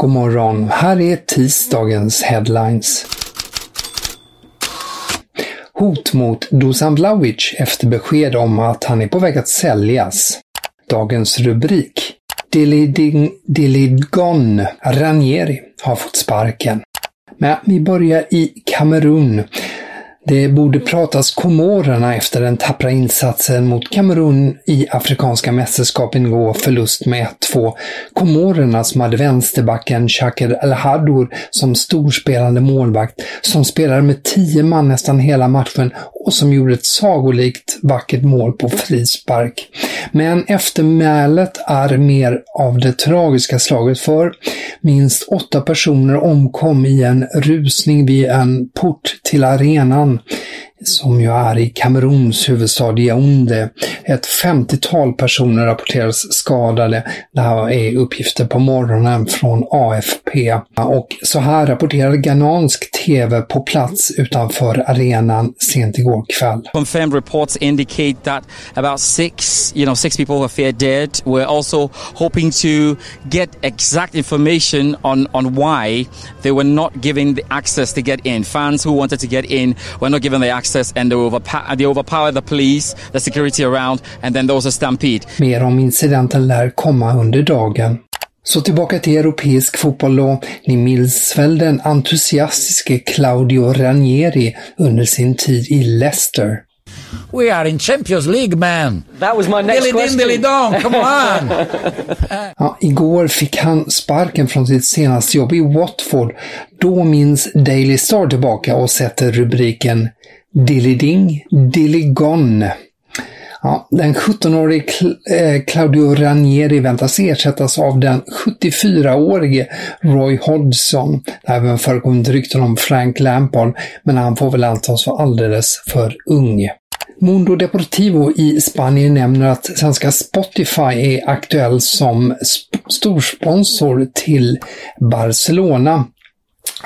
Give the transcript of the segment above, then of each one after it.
God morgon, här är tisdagens headlines. Hot mot Dusan Vlahovic efter besked om att han är på väg att säljas. Dagens rubrik. Dilidgon Ranieri har fått sparken. Men vi börjar i Kamerun det borde pratas Komorerna efter den tappra insatsen mot Kamerun i Afrikanska mästerskapen igår, förlust med 1-2. Komorerna som hade vänsterbacken Shaker El-Hadour som storspelande målvakt, som spelade med 10 man nästan hela matchen och som gjorde ett sagolikt vackert mål på frispark. Men eftermälet är mer av det tragiska slaget för minst åtta personer omkom i en rusning vid en port till arenan som ju är i Kameruns huvudstad Yaoundé. Ett 50-tal personer rapporteras skadade. Det här är uppgifter på morgonen från AFP. Och så här rapporterade ghanansk TV på plats utanför arenan sent igår kväll. Confirmed reports indicate that about six, you know, six people were feared dead. We're also hoping to get exact information on, on why they were not given the access to get in. Fans who wanted to get in were not given the access access and they, overpower, they overpower the police, the security around and then there was a stampede. Mer om incidenten lär komma under dagen. Så tillbaka till europeisk fotboll då. Ni minns väl den entusiastiske Claudio Ranieri under sin tid i Leicester? We are in Champions League man! That was my next dilly question. Dilly dong, come on! ja, igår fick han sparken från sitt senaste jobb i Watford. Då minns Daily Star tillbaka och sätter rubriken Diliding, Diligon. Ja, den 17-årige eh, Claudio Ranieri väntas ersättas av den 74-årige Roy Hodgson. Det har även förekommit rykten om Frank Lampard, men han får väl antas vara alldeles för ung. Mundo Deportivo i Spanien nämner att svenska Spotify är aktuell som sp storsponsor till Barcelona.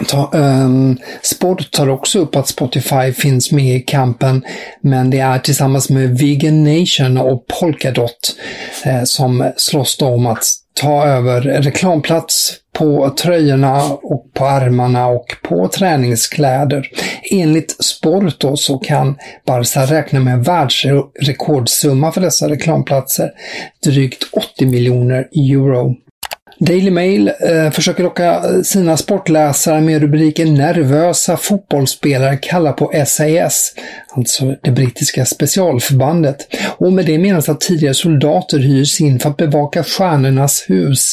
Ta, um, Sport tar också upp att Spotify finns med i kampen, men det är tillsammans med Vegan Nation och Polkadot eh, som slåss om att ta över reklamplats på tröjorna och på armarna och på träningskläder. Enligt Sport då så kan Barca räkna med världsrekordsumma för dessa reklamplatser, drygt 80 miljoner euro. Daily Mail eh, försöker locka eh, sina sportläsare med rubriken “Nervösa fotbollsspelare kallar på SAS”, alltså det brittiska specialförbandet. Och med det menas att tidigare soldater hyrs in för att bevaka stjärnornas hus.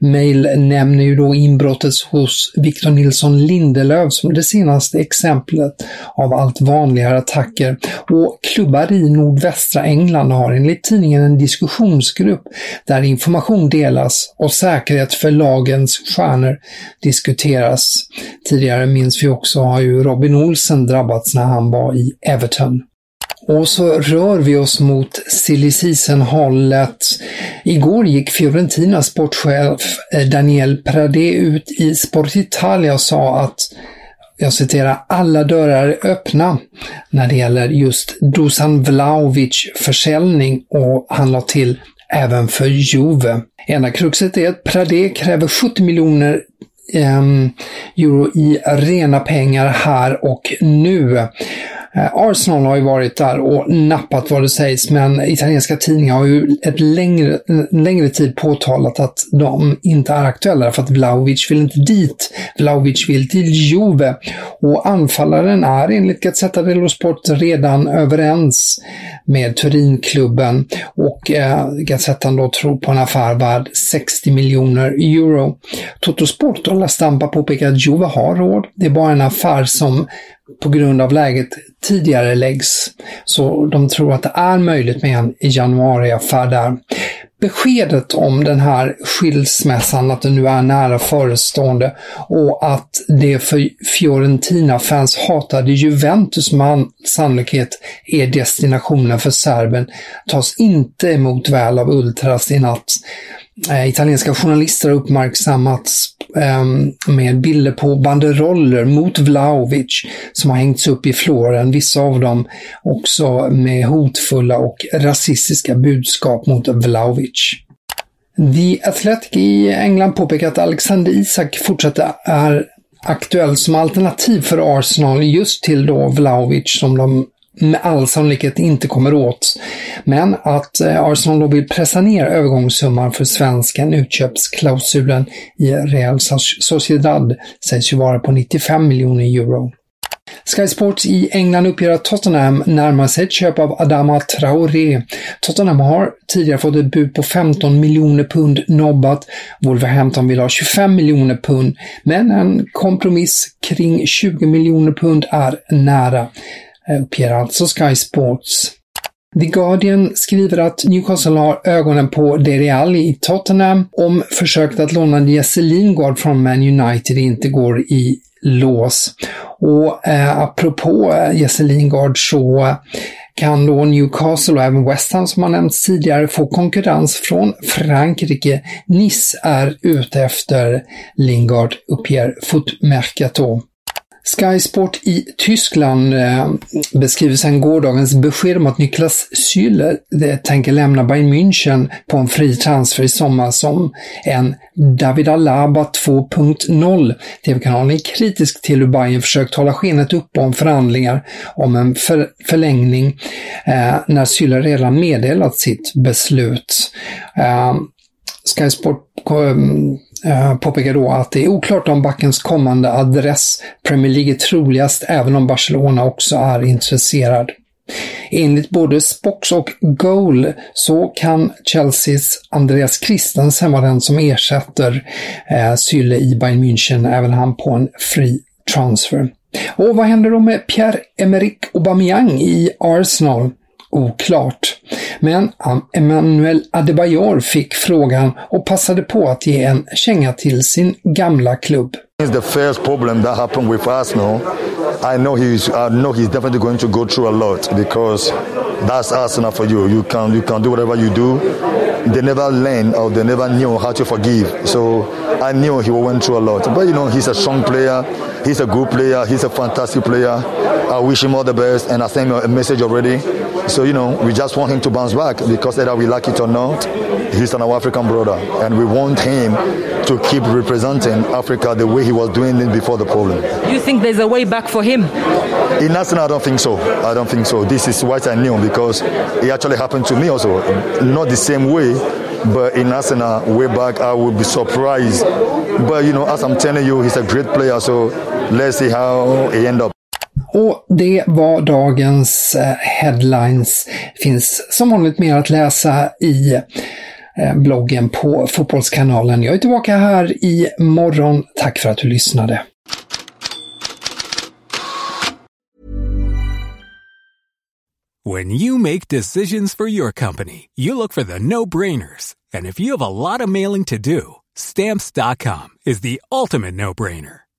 Mail nämner ju då inbrottet hos Victor Nilsson Lindelöf som det senaste exemplet av allt vanligare attacker. Och klubbar i nordvästra England har enligt tidningen en diskussionsgrupp där information delas och säkerhet för lagens stjärnor diskuteras. Tidigare minns vi också har ju Robin Olsen drabbats när han var i Everton. Och så rör vi oss mot silly hållet Igår gick Fiorentinas sportchef eh, Daniel Pradé ut i Sport Italia och sa att jag citerar, alla dörrar är öppna när det gäller just Dusan Vlahovic försäljning och han la till även för Juve. Enda kruxet är att Pradé kräver 70 miljoner ehm, euro i rena pengar här och nu. Eh, Arsenal har ju varit där och nappat vad det sägs, men italienska tidningar har ju ett längre, längre tid påtalat att de inte är aktuella för att Vlahovic vill inte dit. Vlahovic vill till Juve och anfallaren är enligt Gazzetta dello Sport redan överens med Turinklubben och eh, Gazettan då tror på en affär värd 60 miljoner euro. Toto Sport och La Stampa påpekar att Juve har råd. Det är bara en affär som på grund av läget tidigare läggs. Så de tror att det är möjligt med en januariaffär där. Beskedet om den här skilsmässan, att den nu är nära förestående och att det för Fiorentina-fans hatade Juventus med sannolikhet är destinationen för serben, tas inte emot väl av ultras i natt. Eh, italienska journalister har uppmärksammats Ehm, med bilder på banderoller mot Vlaovic som har hängts upp i floren, vissa av dem också med hotfulla och rasistiska budskap mot Vlaovic. The Athletic i England påpekar att Alexander Isak fortsätter är aktuell som alternativ för Arsenal just till då Vlaovic som de med all sannolikhet inte kommer åt. Men att eh, Arsenal då vill pressa ner övergångssumman för svensken, utköpsklausulen i Real Sociedad, sägs ju vara på 95 miljoner euro. Sky Sports i England uppger att Tottenham närmar sig ett köp av Adama Traoré. Tottenham har tidigare fått ett bud på 15 miljoner pund nobbat. Wolverhampton vill ha 25 miljoner pund, men en kompromiss kring 20 miljoner pund är nära uppger alltså Sky Sports. The Guardian skriver att Newcastle har ögonen på Dele Alli i Tottenham om försöket att låna Jesse Lingard från Man United inte går i lås. Och eh, apropå eh, Jesse Lingard så kan då Newcastle och även West Ham som har nämnts tidigare få konkurrens från Frankrike. Nice är ute efter Lingard, uppger Footmercato. Sky Sport i Tyskland eh, beskriver sedan gårdagens besked om att Niklas Süle eh, tänker lämna Bayern München på en fri transfer i sommar som en David Alaba 2.0. TV-kanalen är kritisk till hur Bayern försökt hålla skenet uppe om förhandlingar om en för förlängning eh, när Süle redan meddelat sitt beslut. Eh, Sky Sport eh, Eh, påpekar då att det är oklart om backens kommande adress. Premier League är troligast, även om Barcelona också är intresserad. Enligt både Spox och Goal så kan Chelseas Andreas Christensen vara den som ersätter eh, Sylle i Bayern München, även han på en fri transfer. Och vad händer då med Pierre-Emerick Aubameyang i Arsenal? Oklart. Men Emmanuel Adebayor fick frågan och passade på att ge en känga till sin gamla klubb. The first problem that happened with Arsenal, I know he's, I know he's definitely going to go through a lot because that's Arsenal for you. You can, you can do whatever you do. They never learn or they never knew how to forgive. So I knew he went through a lot. But you know, he's a strong player. He's a good player. He's a fantastic player. I wish him all the best, and I sent him a message already. So, you know, we just want him to bounce back because either we like it or not, he's an African brother. And we want him to keep representing Africa the way he was doing it before the problem. You think there's a way back for him? In Arsenal, I don't think so. I don't think so. This is what I knew because it actually happened to me also. Not the same way, but in Arsenal, way back, I would be surprised. But, you know, as I'm telling you, he's a great player. So let's see how he end up. Och det var dagens eh, headlines. Finns som vanligt mer att läsa i eh, bloggen på Fotbollskanalen. Jag är tillbaka här i morgon. Tack för att du lyssnade. When you make decisions for your company, you look for the no-brainers. And if you have a lot of mailing to do, stamps.com is the ultimate no-brainer.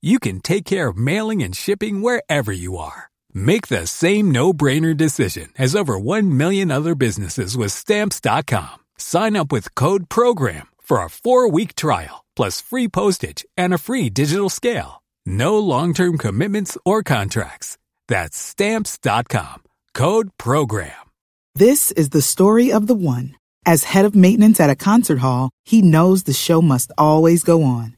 you can take care of mailing and shipping wherever you are. Make the same no-brainer decision as over 1 million other businesses with Stamps.com. Sign up with Code PROGRAM for a four-week trial, plus free postage and a free digital scale. No long-term commitments or contracts. That's Stamps.com. Code PROGRAM. This is the story of the one. As head of maintenance at a concert hall, he knows the show must always go on.